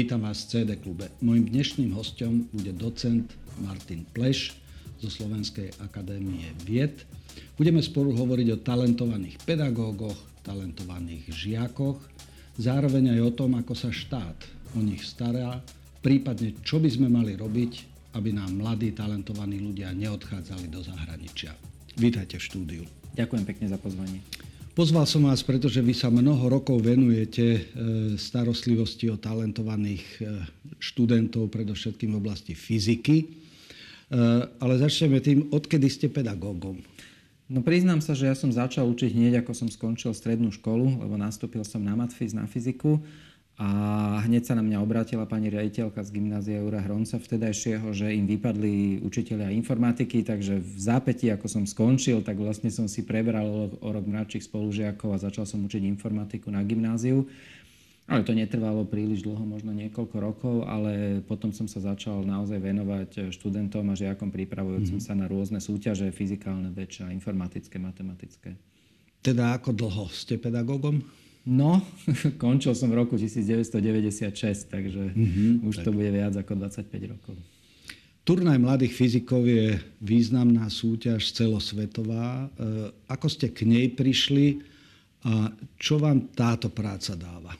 Vítam vás v CD klube. Mojím dnešným hostom bude docent Martin Pleš zo Slovenskej akadémie vied. Budeme spolu hovoriť o talentovaných pedagógoch, talentovaných žiakoch, zároveň aj o tom, ako sa štát o nich stará, prípadne čo by sme mali robiť, aby nám mladí talentovaní ľudia neodchádzali do zahraničia. Vítajte v štúdiu. Ďakujem pekne za pozvanie. Pozval som vás, pretože vy sa mnoho rokov venujete e, starostlivosti o talentovaných e, študentov, predovšetkým v oblasti fyziky. E, ale začneme tým, odkedy ste pedagógom? No priznám sa, že ja som začal učiť hneď, ako som skončil strednú školu, lebo nastúpil som na matfiz, na fyziku. A hneď sa na mňa obrátila pani riaditeľka z gymnázia Jura Hronca vtedajšieho, že im vypadli učiteľia informatiky, takže v zápäti, ako som skončil, tak vlastne som si prebral o rok mladších spolužiakov a začal som učiť informatiku na gymnáziu. Ale to netrvalo príliš dlho, možno niekoľko rokov, ale potom som sa začal naozaj venovať študentom a žiakom pripravujúcim mm-hmm. sa na rôzne súťaže, fyzikálne, väčšie, informatické, matematické. Teda ako dlho ste pedagógom? No, končil som v roku 1996, takže mm-hmm, už tak. to bude viac ako 25 rokov. Turnaj mladých fyzikov je významná súťaž celosvetová. E, ako ste k nej prišli a čo vám táto práca dáva?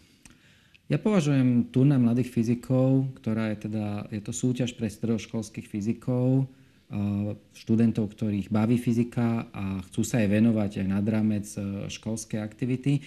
Ja považujem turnaj mladých fyzikov, ktorá je teda, je to súťaž pre stredoškolských fyzikov, e, študentov, ktorých baví fyzika a chcú sa aj venovať aj nad rámec e, školskej aktivity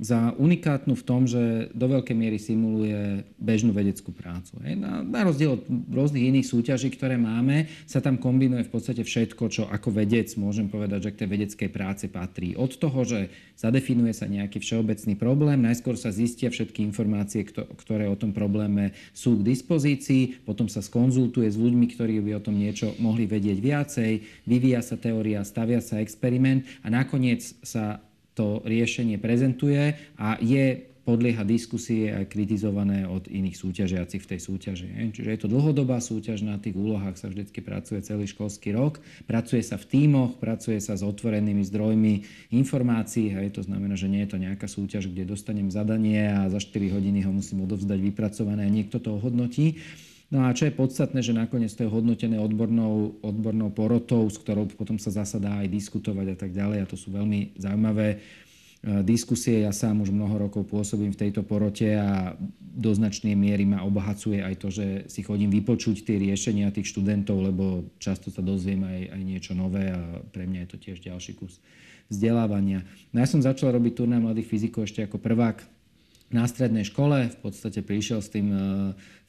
za unikátnu v tom, že do veľkej miery simuluje bežnú vedeckú prácu. Na, na rozdiel od rôznych iných súťaží, ktoré máme, sa tam kombinuje v podstate všetko, čo ako vedec môžem povedať, že k tej vedeckej práce patrí. Od toho, že zadefinuje sa nejaký všeobecný problém, najskôr sa zistia všetky informácie, ktoré o tom probléme sú k dispozícii, potom sa skonzultuje s ľuďmi, ktorí by o tom niečo mohli vedieť viacej, vyvíja sa teória, stavia sa experiment a nakoniec sa to riešenie prezentuje a je podlieha diskusie a kritizované od iných súťažiacich v tej súťaži. Čiže je to dlhodobá súťaž, na tých úlohách sa vždy pracuje celý školský rok. Pracuje sa v tímoch, pracuje sa s otvorenými zdrojmi informácií. Hej, to znamená, že nie je to nejaká súťaž, kde dostanem zadanie a za 4 hodiny ho musím odovzdať vypracované a niekto to ohodnotí. No a čo je podstatné, že nakoniec to je hodnotené odbornou, odbornou porotou, s ktorou potom sa zasa dá aj diskutovať a tak ďalej. A to sú veľmi zaujímavé e, diskusie. Ja sám už mnoho rokov pôsobím v tejto porote a do značnej miery ma obohacuje aj to, že si chodím vypočuť tie riešenia tých študentov, lebo často sa dozviem aj, aj niečo nové a pre mňa je to tiež ďalší kus vzdelávania. No ja som začal robiť turnaj mladých fyzikov ešte ako prvák na strednej škole. V podstate prišiel s tým e,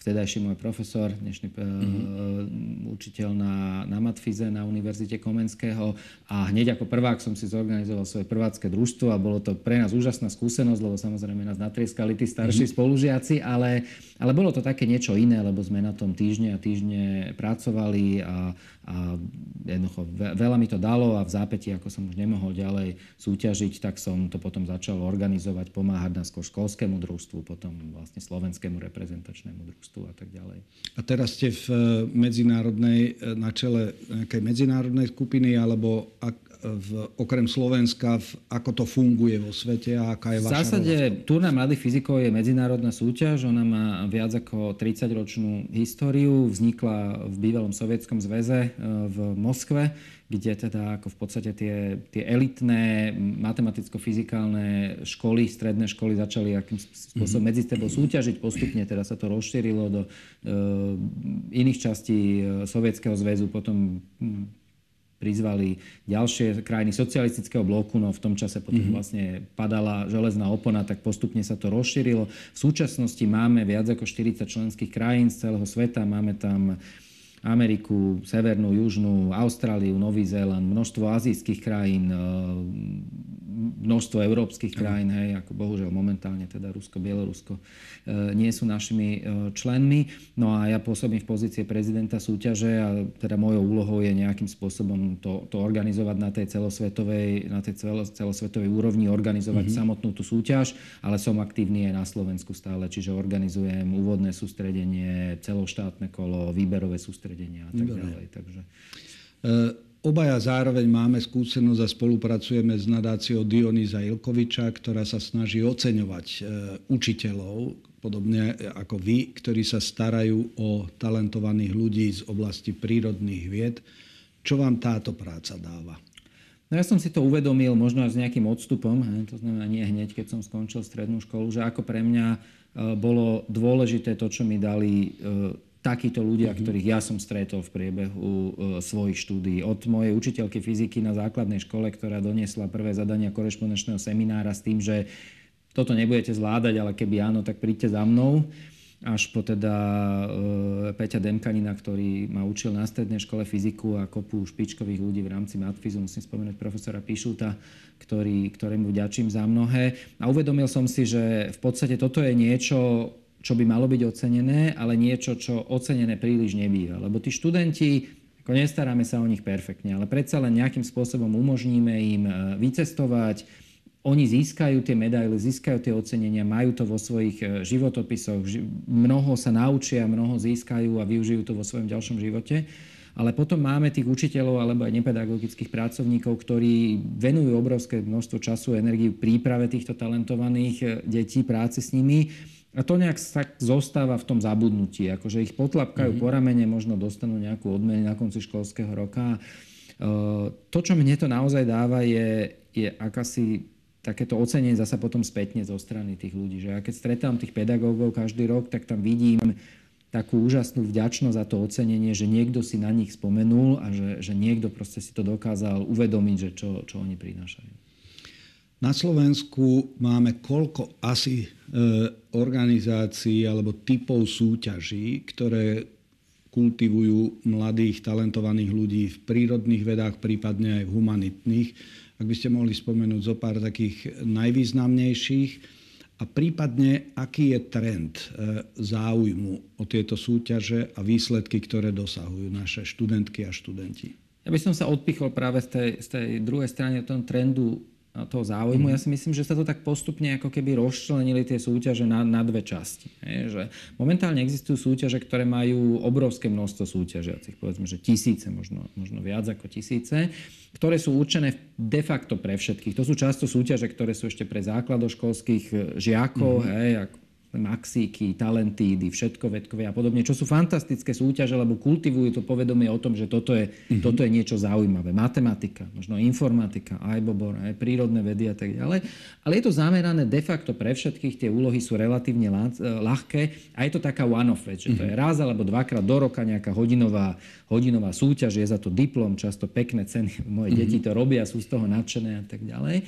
vtedajší môj profesor, dnešný mm-hmm. učiteľ na, na matfize na Univerzite Komenského a hneď ako prvák som si zorganizoval svoje prvácké družstvo a bolo to pre nás úžasná skúsenosť, lebo samozrejme nás natrieskali tí starší mm-hmm. spolužiaci, ale, ale bolo to také niečo iné, lebo sme na tom týždne a týždne pracovali a, a jednoducho veľa mi to dalo a v zápäti, ako som už nemohol ďalej súťažiť, tak som to potom začal organizovať, pomáhať na skôr školskému družstvu, potom vlastne slovenskému reprezentačnému družstvu a tak ďalej. A teraz ste v eh, medzinárodnej, eh, na čele nejakej medzinárodnej skupiny, alebo ak, v, okrem Slovenska, v, ako to funguje vo svete a aká je vaša V zásade Turná mladých fyzikov je medzinárodná súťaž. Ona má viac ako 30-ročnú históriu. Vznikla v bývalom sovietskom zväze eh, v Moskve kde teda ako v podstate tie, tie elitné matematicko-fyzikálne školy, stredné školy začali akým spôsobom mhm. medzi sebou súťažiť. Postupne teda sa to rozšírilo do e, iných častí e, Sovietskeho zväzu, potom prizvali ďalšie krajiny socialistického bloku, no v tom čase potom mm-hmm. vlastne padala železná opona, tak postupne sa to rozšírilo. V súčasnosti máme viac ako 40 členských krajín z celého sveta, máme tam Ameriku, Severnú, Južnú, Austráliu, Nový Zéland, množstvo azijských krajín, množstvo európskych krajín, hej, ako bohužiaľ momentálne teda Rusko, Bielorusko e, nie sú našimi e, členmi. No a ja pôsobím v pozície prezidenta súťaže a teda mojou úlohou je nejakým spôsobom to, to organizovať na tej celosvetovej, na tej celosvetovej úrovni, organizovať mm-hmm. samotnú tú súťaž, ale som aktívny aj na Slovensku stále, čiže organizujem úvodné sústredenie, celoštátne kolo, výberové sústredenie a tak Dobre. ďalej. Takže... E, Obaja zároveň máme skúsenosť a spolupracujeme s nadáciou Dionýza Ilkoviča, ktorá sa snaží oceňovať e, učiteľov, podobne ako vy, ktorí sa starajú o talentovaných ľudí z oblasti prírodných vied. Čo vám táto práca dáva? No ja som si to uvedomil možno aj s nejakým odstupom, to znamená nie hneď, keď som skončil strednú školu, že ako pre mňa e, bolo dôležité to, čo mi dali e, takíto ľudia, mm-hmm. ktorých ja som stretol v priebehu uh, svojich štúdií. Od mojej učiteľky fyziky na základnej škole, ktorá doniesla prvé zadania korešpondenčného seminára s tým, že toto nebudete zvládať, ale keby áno, tak príďte za mnou. Až po teda uh, Peťa Demkanina, ktorý ma učil na strednej škole fyziku a kopu špičkových ľudí v rámci matfizu, musím spomenúť profesora Pišuta, ktorý, ktorému vďačím za mnohé. A uvedomil som si, že v podstate toto je niečo, čo by malo byť ocenené, ale niečo, čo ocenené príliš nebýva. Lebo tí študenti, ako nestaráme sa o nich perfektne, ale predsa len nejakým spôsobom umožníme im e, vycestovať, oni získajú tie medaily, získajú tie ocenenia, majú to vo svojich e, životopisoch, mnoho sa naučia, mnoho získajú a využijú to vo svojom ďalšom živote. Ale potom máme tých učiteľov alebo aj nepedagogických pracovníkov, ktorí venujú obrovské množstvo času a energii príprave týchto talentovaných e, detí, práce s nimi a to nejak sa zostáva v tom zabudnutí, akože ich potlapkajú mm-hmm. po ramene, možno dostanú nejakú odmenu na konci školského roka. To, čo mne to naozaj dáva, je, je akási takéto ocenenie zasa potom spätne zo strany tých ľudí. Že ja keď stretám tých pedagógov každý rok, tak tam vidím takú úžasnú vďačnosť za to ocenenie, že niekto si na nich spomenul a že, že niekto proste si to dokázal uvedomiť, že čo, čo oni prinášajú. Na Slovensku máme koľko asi e, organizácií alebo typov súťaží, ktoré kultivujú mladých, talentovaných ľudí v prírodných vedách, prípadne aj v humanitných. Ak by ste mohli spomenúť zo pár takých najvýznamnejších a prípadne aký je trend e, záujmu o tieto súťaže a výsledky, ktoré dosahujú naše študentky a študenti. Ja by som sa odpichol práve z tej, z tej druhej strany tom trendu toho záujmu. Mm. Ja si myslím, že sa to tak postupne ako keby rozčlenili tie súťaže na, na dve časti. Je, že momentálne existujú súťaže, ktoré majú obrovské množstvo súťažiacich, povedzme, že tisíce, možno, možno viac ako tisíce, ktoré sú určené de facto pre všetkých. To sú často súťaže, ktoré sú ešte pre základoškolských žiakov, mm. hej, ako maxíky, talentídy, všetko vedkové a podobne, čo sú fantastické súťaže, lebo kultivujú to povedomie o tom, že toto je, mm-hmm. toto je niečo zaujímavé. Matematika, možno informatika, aj bobor, aj prírodné vedy a tak ďalej. Ale je to zamerané de facto pre všetkých, tie úlohy sú relatívne ľahké a je to taká one-off vec, že to je mhm. raz alebo dvakrát do roka nejaká hodinová, hodinová súťaž, je za to diplom, často pekné ceny, moje mm-hmm. deti to robia, sú z toho nadšené a tak ďalej.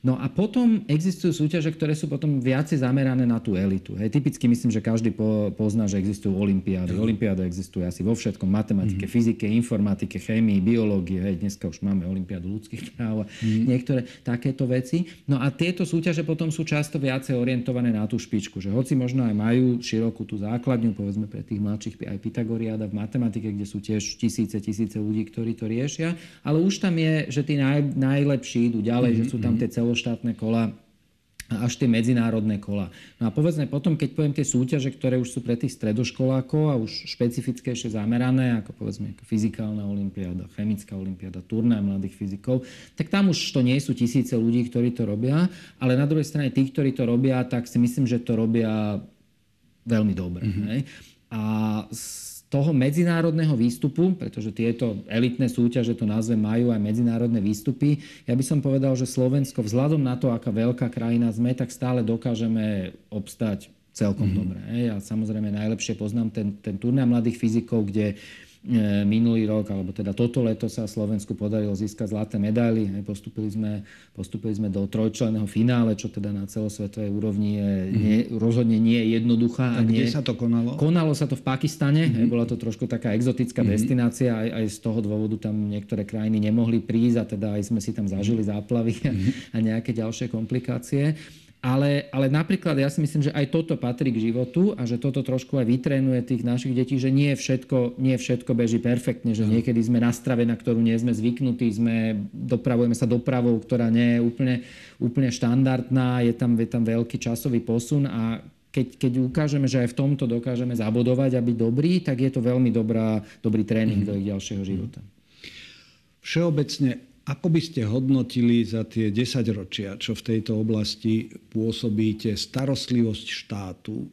No a potom existujú súťaže, ktoré sú potom viacej zamerané na tú elitu. Hej, typicky myslím, že každý po, pozná, že existujú olimpiády. Olimpiáda existuje asi vo všetkom. Matematike, mm. fyzike, informatike, chémii, biológie. Hej, dneska už máme olimpiádu ľudských práv a mm. niektoré takéto veci. No a tieto súťaže potom sú často viacej orientované na tú špičku. Že hoci možno aj majú širokú tú základňu, povedzme pre tých mladších aj Pythagoriáda v matematike, kde sú tiež tisíce, tisíce ľudí, ktorí to riešia. Ale už tam je, že tí naj, najlepší idú ďalej, mm. že sú tam tie celé celoštátne kola až tie medzinárodné kola. No a povedzme potom, keď poviem tie súťaže, ktoré už sú pre tých stredoškolákov a už špecifickejšie zamerané, ako povedzme ako fyzikálna olimpiáda, chemická olimpiáda, turné mladých fyzikov, tak tam už to nie sú tisíce ľudí, ktorí to robia, ale na druhej strane tí, ktorí to robia, tak si myslím, že to robia veľmi dobre. Mm-hmm. A toho medzinárodného výstupu, pretože tieto elitné súťaže, to názve majú aj medzinárodné výstupy, ja by som povedal, že Slovensko vzhľadom na to, aká veľká krajina sme, tak stále dokážeme obstať celkom mm-hmm. dobre. Ja samozrejme najlepšie poznám ten, ten turnaj mladých fyzikov, kde E, minulý rok, alebo teda toto leto sa Slovensku podarilo získať zlaté medaily. Postupili sme, postupili sme do trojčlenného finále, čo teda na celosvetovej úrovni je mm-hmm. nie, rozhodne nie je jednoduchá. A, a kde nie, sa to konalo? Konalo sa to v Pakistane. Mm-hmm. Bola to trošku taká exotická mm-hmm. destinácia. Aj, aj z toho dôvodu tam niektoré krajiny nemohli prísť a teda aj sme si tam zažili záplavy mm-hmm. a nejaké ďalšie komplikácie. Ale, ale napríklad ja si myslím, že aj toto patrí k životu a že toto trošku aj vytrénuje tých našich detí, že nie všetko, nie všetko beží perfektne, že niekedy sme na strave, na ktorú nie sme zvyknutí, sme, dopravujeme sa dopravou, ktorá nie je úplne, úplne štandardná, je tam, je tam veľký časový posun a keď, keď ukážeme, že aj v tomto dokážeme zabodovať a byť dobrý, tak je to veľmi dobrá, dobrý tréning mm-hmm. do ich ďalšieho života. Všeobecne ako by ste hodnotili za tie 10 ročia, čo v tejto oblasti pôsobíte, starostlivosť štátu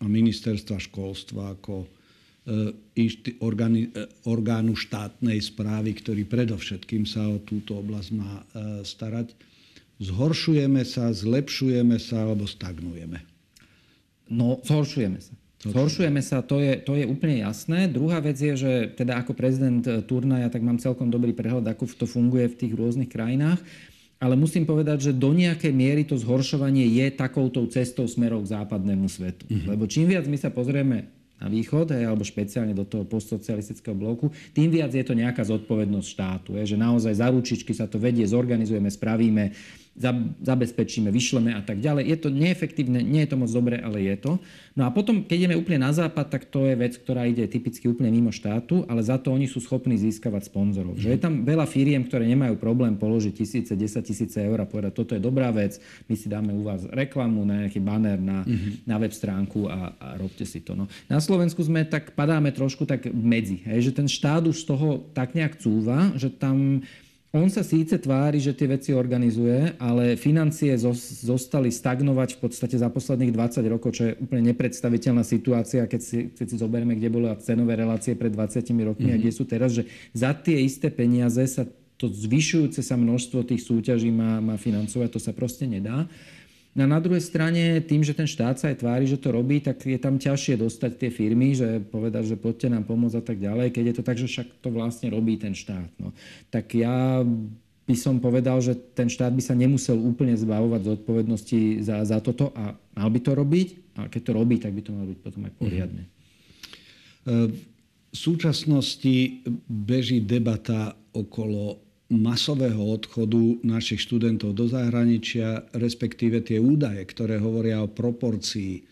a ministerstva školstva ako orgánu štátnej správy, ktorý predovšetkým sa o túto oblasť má starať. Zhoršujeme sa, zlepšujeme sa alebo stagnujeme? No, zhoršujeme sa. Zhoršujeme sa, to je, to je úplne jasné. Druhá vec je, že teda ako prezident eh, turnaja, tak mám celkom dobrý prehľad, ako to funguje v tých rôznych krajinách. Ale musím povedať, že do nejakej miery to zhoršovanie je takouto cestou smerov k západnému svetu. Mm-hmm. Lebo čím viac my sa pozrieme na východ, hej, alebo špeciálne do toho postsocialistického bloku, tým viac je to nejaká zodpovednosť štátu. Hej, že naozaj za ručičky sa to vedie, zorganizujeme, spravíme, zabezpečíme, vyšleme a tak ďalej. Je to neefektívne, nie je to moc dobré, ale je to. No a potom, keď ideme úplne na západ, tak to je vec, ktorá ide typicky úplne mimo štátu, ale za to oni sú schopní získavať sponzorov. Že je tam veľa firiem, ktoré nemajú problém položiť tisíce, 10 tisíce eur a povedať, toto je dobrá vec, my si dáme u vás reklamu na nejaký banner na, uh-huh. na web stránku a, a robte si to. No. Na Slovensku sme tak, padáme trošku tak medzi, hej, že ten štát už z toho tak nejak cúva, že tam on sa síce tvári, že tie veci organizuje, ale financie zostali stagnovať v podstate za posledných 20 rokov, čo je úplne nepredstaviteľná situácia, keď si, keď si zoberieme, kde boli cenové relácie pred 20 rokmi mm-hmm. a mhm. kde sú teraz, že za tie isté peniaze sa to zvyšujúce sa množstvo tých súťaží má, má financovať, to sa proste nedá. No na druhej strane, tým, že ten štát sa aj tvári, že to robí, tak je tam ťažšie dostať tie firmy, že povedať, že poďte nám pomôcť a tak ďalej, keď je to tak, že však to vlastne robí ten štát. No. Tak ja by som povedal, že ten štát by sa nemusel úplne zbavovať zodpovednosti za, za toto a mal by to robiť, a keď to robí, tak by to malo byť potom aj poriadne. V súčasnosti beží debata okolo masového odchodu našich študentov do zahraničia, respektíve tie údaje, ktoré hovoria o proporcii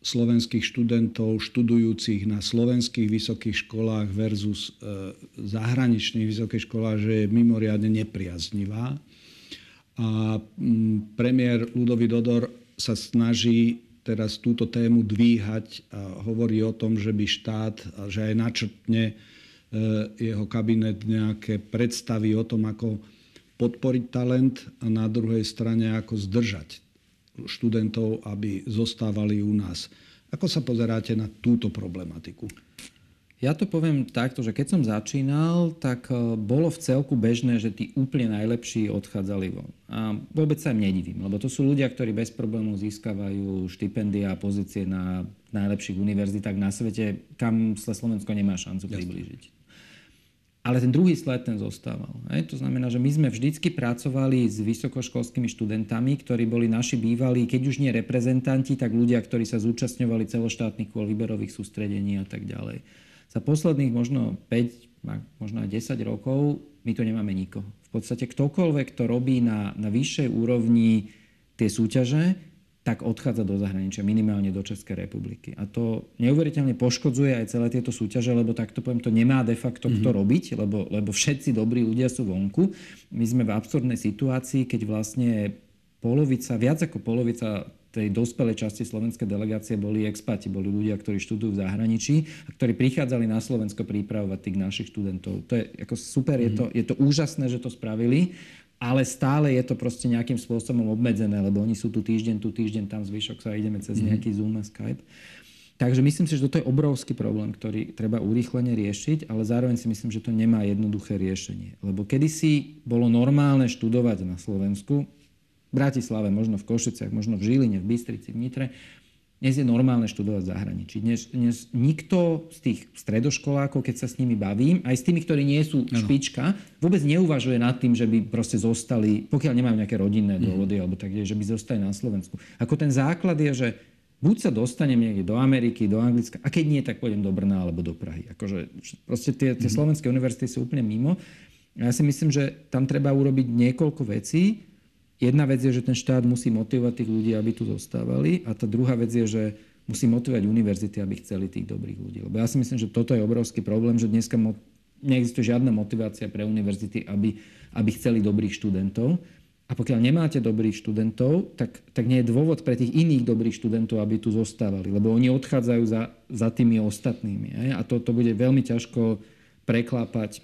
slovenských študentov študujúcich na slovenských vysokých školách versus e, zahraničných vysokých školách, že je mimoriadne nepriaznivá. A premiér Ludový Dodor sa snaží teraz túto tému dvíhať a hovorí o tom, že by štát, že aj načrtne jeho kabinet nejaké predstavy o tom, ako podporiť talent a na druhej strane ako zdržať študentov, aby zostávali u nás. Ako sa pozeráte na túto problematiku? Ja to poviem takto, že keď som začínal, tak e, bolo v celku bežné, že tí úplne najlepší odchádzali von. A vôbec sa im nedivím, lebo to sú ľudia, ktorí bez problémov získavajú štipendia a pozície na najlepších univerzitách na svete, kam sa Slovensko nemá šancu priblížiť. Ale ten druhý sled ten zostával. Hej? To znamená, že my sme vždycky pracovali s vysokoškolskými študentami, ktorí boli naši bývalí, keď už nie reprezentanti, tak ľudia, ktorí sa zúčastňovali celoštátnych kôl výberových sústredení a tak ďalej. Za posledných možno 5, možno aj 10 rokov my to nemáme nikoho. V podstate ktokoľvek, kto robí na, na vyššej úrovni tie súťaže, tak odchádza do zahraničia, minimálne do Českej republiky. A to neuveriteľne poškodzuje aj celé tieto súťaže, lebo takto poviem, to nemá de facto mm-hmm. kto mhm. robiť, lebo, lebo všetci dobrí ľudia sú vonku. My sme v absurdnej situácii, keď vlastne polovica, viac ako polovica tej dospelej časti slovenskej delegácie boli expati, boli ľudia, ktorí študujú v zahraničí a ktorí prichádzali na Slovensko pripravovať tých našich študentov. To je ako super, mm-hmm. je, to, mhm. je to úžasné, že to spravili ale stále je to proste nejakým spôsobom obmedzené, lebo oni sú tu týždeň, tu týždeň, tam zvyšok sa ideme cez mhm. nejaký Zoom a Skype. Takže myslím si, že toto je obrovský problém, ktorý treba urýchlene riešiť, ale zároveň si myslím, že to nemá jednoduché riešenie. Lebo kedysi bolo normálne študovať na Slovensku, v Bratislave, možno v Košiciach, možno v Žiline, v Bystrici, v Nitre, dnes je normálne študovať v zahraničí. Dnes, dnes nikto z tých stredoškolákov, keď sa s nimi bavím, aj s tými, ktorí nie sú ano. špička, vôbec neuvažuje nad tým, že by proste zostali, pokiaľ nemajú nejaké rodinné mhm. dôvody, mm. alebo tak, že by zostali na Slovensku. Ako ten základ je, že buď sa dostanem niekde do Ameriky, do Anglicka, a keď nie, tak pôjdem do Brna alebo do Prahy. Akože proste tie, tie mm. slovenské univerzity sú úplne mimo. Ja si myslím, že tam treba urobiť niekoľko vecí, Jedna vec je, že ten štát musí motivovať tých ľudí, aby tu zostávali a tá druhá vec je, že musí motivovať univerzity, aby chceli tých dobrých ľudí. Lebo ja si myslím, že toto je obrovský problém, že dneska mo- neexistuje žiadna motivácia pre univerzity, aby, aby chceli dobrých študentov. A pokiaľ nemáte dobrých študentov, tak, tak nie je dôvod pre tých iných dobrých študentov, aby tu zostávali. Lebo oni odchádzajú za, za tými ostatnými. Aj? A to, to bude veľmi ťažko preklápať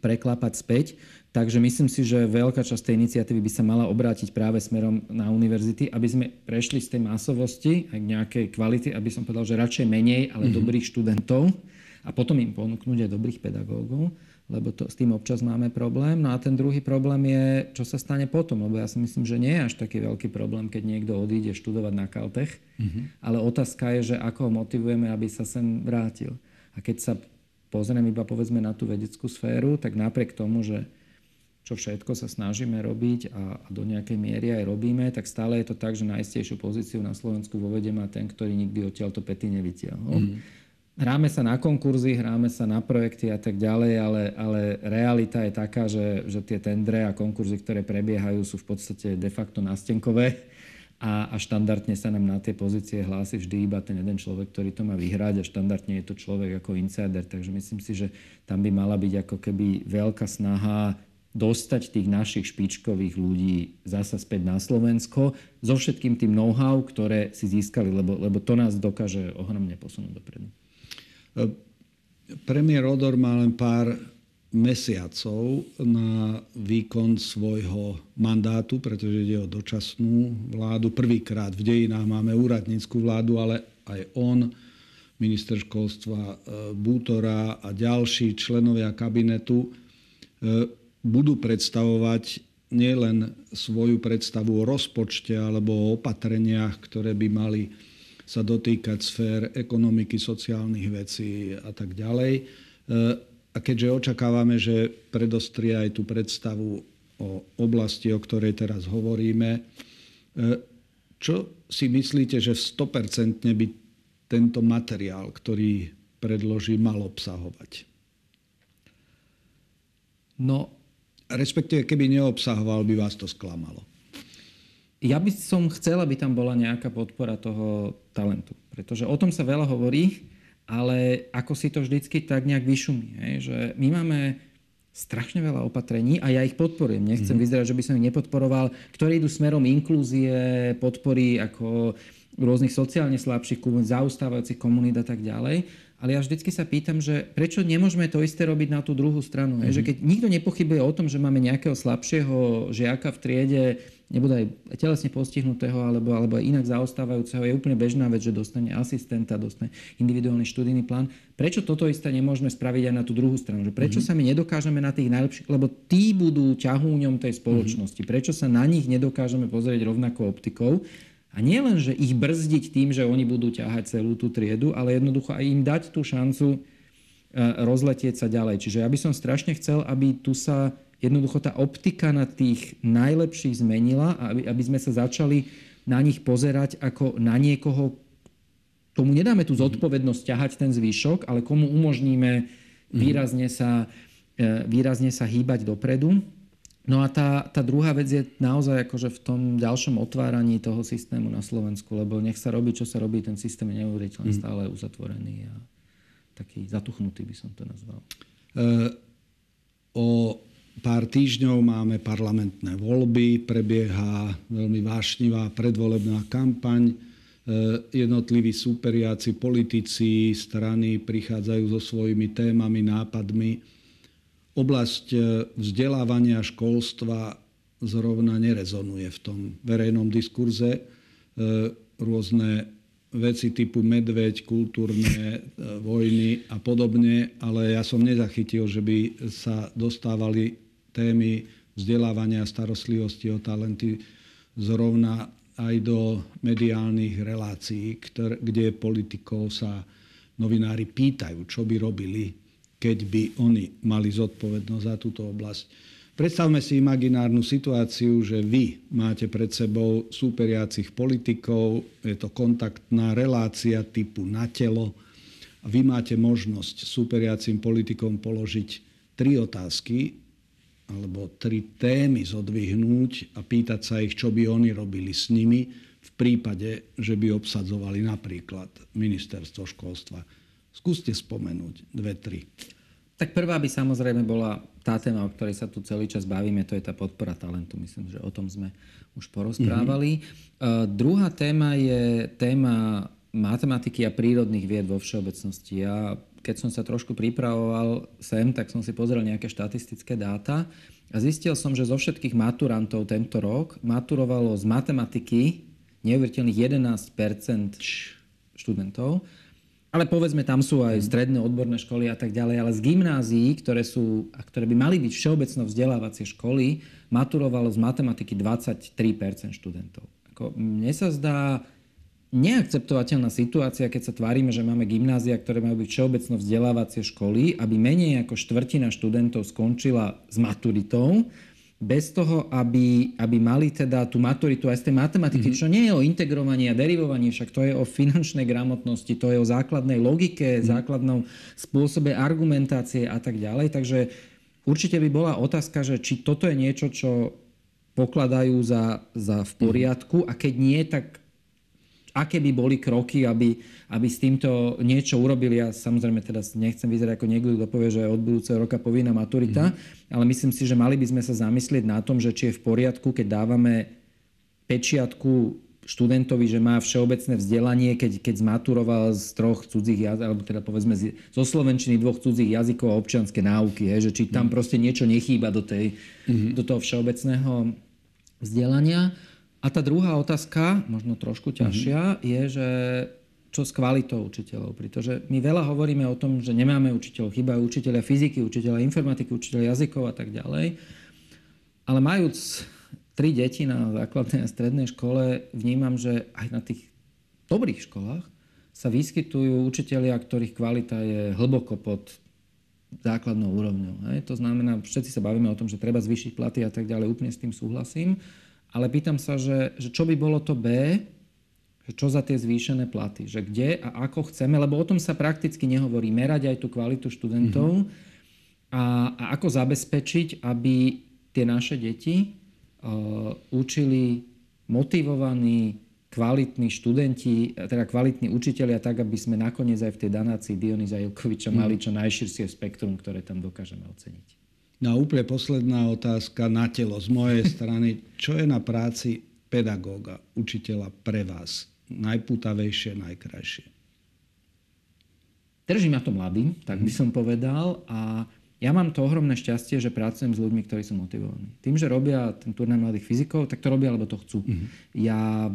preklapať späť. Takže myslím si, že veľká časť tej iniciatívy by sa mala obrátiť práve smerom na univerzity, aby sme prešli z tej masovosti aj k nejakej kvality, aby som povedal, že radšej menej, ale mm-hmm. dobrých študentov a potom im ponúknuť aj dobrých pedagógov, lebo to, s tým občas máme problém. No a ten druhý problém je, čo sa stane potom, lebo ja si myslím, že nie je až taký veľký problém, keď niekto odíde študovať na Kaltech, mm-hmm. ale otázka je, že ako ho motivujeme, aby sa sem vrátil. A keď sa pozriem iba povedzme na tú vedeckú sféru, tak napriek tomu, že čo všetko sa snažíme robiť a, a do nejakej miery aj robíme, tak stále je to tak, že najistejšiu pozíciu na Slovensku vo vede má ten, ktorý nikdy odtiaľ to pety nevytiahol. Mm. Hráme sa na konkurzy, hráme sa na projekty a tak ďalej, ale, ale realita je taká, že, že tie tendre a konkurzy, ktoré prebiehajú, sú v podstate de facto nastenkové a, a štandardne sa nám na tie pozície hlási vždy iba ten jeden človek, ktorý to má vyhrať a štandardne je to človek ako insider, takže myslím si, že tam by mala byť ako keby veľká snaha dostať tých našich špičkových ľudí zasa späť na Slovensko so všetkým tým know-how, ktoré si získali, lebo, lebo to nás dokáže ohromne posunúť dopredu. Premiér Odor má len pár mesiacov na výkon svojho mandátu, pretože ide o dočasnú vládu. Prvýkrát v dejinách máme úradníckú vládu, ale aj on, minister školstva e, Bútora a ďalší členovia kabinetu e, budú predstavovať nielen svoju predstavu o rozpočte alebo o opatreniach, ktoré by mali sa dotýkať sfér ekonomiky, sociálnych vecí a tak ďalej. A keďže očakávame, že predostria aj tú predstavu o oblasti, o ktorej teraz hovoríme, e, čo si myslíte, že v 100% by tento materiál, ktorý predloží, mal obsahovať? No, respektíve keby neobsahoval, by vás to sklamalo? Ja by som chcel, aby tam bola nejaká podpora toho talentu. Pretože o tom sa veľa hovorí, ale ako si to vždycky tak nejak vyšumí. Hej? Že my máme strašne veľa opatrení a ja ich podporujem. Nechcem mm. vyzerať, že by som ich nepodporoval, ktoré idú smerom inklúzie, podpory ako rôznych sociálne slabších zaustávajúcich komunít a tak ďalej. Ale ja vždycky sa pýtam, že prečo nemôžeme to isté robiť na tú druhú stranu. Mm-hmm. Že keď nikto nepochybuje o tom, že máme nejakého slabšieho žiaka v triede, nebude aj telesne postihnutého alebo, alebo inak zaostávajúceho, je úplne bežná vec, že dostane asistenta, dostane individuálny študijný plán. Prečo toto isté nemôžeme spraviť aj na tú druhú stranu? Že prečo mm-hmm. sa my nedokážeme na tých najlepších, lebo tí budú ťahúňom tej spoločnosti. Mm-hmm. Prečo sa na nich nedokážeme pozrieť rovnakou optikou? A nie len, že ich brzdiť tým, že oni budú ťahať celú tú triedu, ale jednoducho aj im dať tú šancu e, rozletieť sa ďalej. Čiže ja by som strašne chcel, aby tu sa jednoducho tá optika na tých najlepších zmenila a aby, aby sme sa začali na nich pozerať ako na niekoho, tomu nedáme tú zodpovednosť ťahať ten zvýšok, ale komu umožníme výrazne sa, e, výrazne sa hýbať dopredu. No a tá, tá druhá vec je naozaj akože v tom ďalšom otváraní toho systému na Slovensku, lebo nech sa robí, čo sa robí, ten systém je neuveriteľne mm. stále uzatvorený a taký zatuchnutý by som to nazval. E, o pár týždňov máme parlamentné voľby, prebieha veľmi vášnivá predvolebná kampaň. E, jednotliví súperiaci, politici, strany prichádzajú so svojimi témami, nápadmi oblasť e, vzdelávania školstva zrovna nerezonuje v tom verejnom diskurze. E, rôzne veci typu medveď, kultúrne e, vojny a podobne, ale ja som nezachytil, že by sa dostávali témy vzdelávania starostlivosti o talenty zrovna aj do mediálnych relácií, kde politikov sa novinári pýtajú, čo by robili keď by oni mali zodpovednosť za túto oblasť. Predstavme si imaginárnu situáciu, že vy máte pred sebou súperiacich politikov, je to kontaktná relácia typu na telo a vy máte možnosť súperiacim politikom položiť tri otázky alebo tri témy zodvihnúť a pýtať sa ich, čo by oni robili s nimi v prípade, že by obsadzovali napríklad ministerstvo školstva. Skúste spomenúť dve, tri. Tak prvá by samozrejme bola tá téma, o ktorej sa tu celý čas bavíme, to je tá podpora talentu. Myslím, že o tom sme už porozprávali. Mm-hmm. Uh, druhá téma je téma matematiky a prírodných vied vo všeobecnosti. Ja, keď som sa trošku pripravoval sem, tak som si pozrel nejaké štatistické dáta a zistil som, že zo všetkých maturantov tento rok maturovalo z matematiky neuveriteľných 11% študentov. Ale povedzme, tam sú aj stredné odborné školy a tak ďalej, ale z gymnázií, ktoré, sú, a ktoré by mali byť všeobecno vzdelávacie školy, maturovalo z matematiky 23 študentov. Ako, mne sa zdá neakceptovateľná situácia, keď sa tvárime, že máme gymnázia, ktoré majú byť všeobecno vzdelávacie školy, aby menej ako štvrtina študentov skončila s maturitou, bez toho, aby, aby mali teda tú maturitu aj z tej matematiky, mm-hmm. čo nie je o integrovaní a derivovaní, však to je o finančnej gramotnosti, to je o základnej logike, mm-hmm. základnom spôsobe argumentácie a tak ďalej. Takže určite by bola otázka, že či toto je niečo, čo pokladajú za, za v poriadku a keď nie, tak aké by boli kroky, aby, aby s týmto niečo urobili. Ja samozrejme teraz nechcem vyzerať ako niekto, kto povie, že od budúceho roka povinná maturita, mm. ale myslím si, že mali by sme sa zamyslieť na tom, že či je v poriadku, keď dávame pečiatku študentovi, že má všeobecné vzdelanie, keď, keď zmaturoval z troch cudzích jazykov, alebo teda povedzme zo slovenčiny dvoch cudzích jazykov a občianske náuky, je, že či tam mm. proste niečo nechýba do, tej, mm-hmm. do toho všeobecného vzdelania. A tá druhá otázka, možno trošku ťažšia, mm-hmm. je, že čo s kvalitou učiteľov. Pretože my veľa hovoríme o tom, že nemáme učiteľov, chýbajú učiteľia fyziky, učiteľia informatiky, učiteľia jazykov a tak ďalej. Ale majúc tri deti na základnej a strednej škole, vnímam, že aj na tých dobrých školách sa vyskytujú učitelia, ktorých kvalita je hlboko pod základnou úrovňou. Hej? To znamená, všetci sa bavíme o tom, že treba zvýšiť platy a tak ďalej, úplne s tým súhlasím ale pýtam sa, že, že čo by bolo to B, že čo za tie zvýšené platy, že kde a ako chceme, lebo o tom sa prakticky nehovorí, merať aj tú kvalitu študentov mm-hmm. a, a ako zabezpečiť, aby tie naše deti uh, učili motivovaní, kvalitní študenti, teda kvalitní učiteľia, tak, aby sme nakoniec aj v tej danácii Dionýza Ilkoviča mm. mali čo najširšie spektrum, ktoré tam dokážeme oceniť. No a úplne posledná otázka na telo z mojej strany. Čo je na práci pedagóga, učiteľa pre vás najputavejšie, najkrajšie? Drží ma to mladým, tak by som povedal. A ja mám to ohromné šťastie, že pracujem s ľuďmi, ktorí sú motivovaní. Tým, že robia ten turnaj mladých fyzikov, tak to robia, lebo to chcú. Mm-hmm. Ja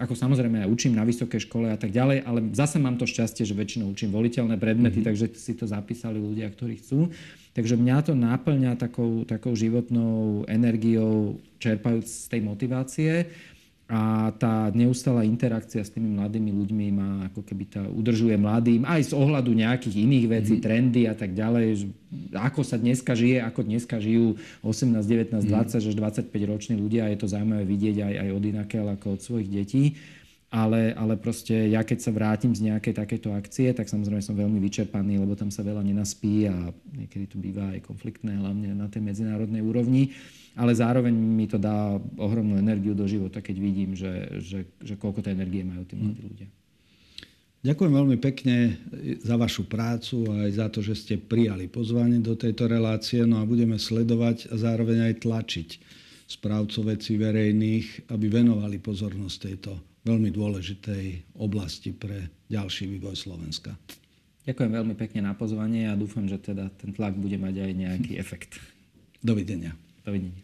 ako samozrejme aj učím na vysokej škole a tak ďalej, ale zase mám to šťastie, že väčšinou učím voliteľné predmety, mm-hmm. takže si to zapísali ľudia, ktorí chcú. Takže mňa to náplňa takou, takou životnou energiou, čerpajúc z tej motivácie. A tá neustála interakcia s tými mladými ľuďmi ma ako keby tá udržuje mladým, aj z ohľadu nejakých iných vecí, mm. trendy a tak ďalej. Ako sa dneska žije, ako dneska žijú 18, 19, mm. 20 až 25 roční ľudia. Je to zaujímavé vidieť aj, aj od inakel ako od svojich detí. Ale, ale proste ja keď sa vrátim z nejakej takéto akcie, tak samozrejme som veľmi vyčerpaný, lebo tam sa veľa nenaspí a niekedy to býva aj konfliktné, hlavne na tej medzinárodnej úrovni ale zároveň mi to dá ohromnú energiu do života, keď vidím, že, že, že koľko tej energie majú tí mladí ľudia. Ďakujem veľmi pekne za vašu prácu a aj za to, že ste prijali pozvanie do tejto relácie. No a budeme sledovať a zároveň aj tlačiť správcov vecí verejných, aby venovali pozornosť tejto veľmi dôležitej oblasti pre ďalší vývoj Slovenska. Ďakujem veľmi pekne na pozvanie a dúfam, že teda ten tlak bude mať aj nejaký efekt. Dovidenia. Dovidenia.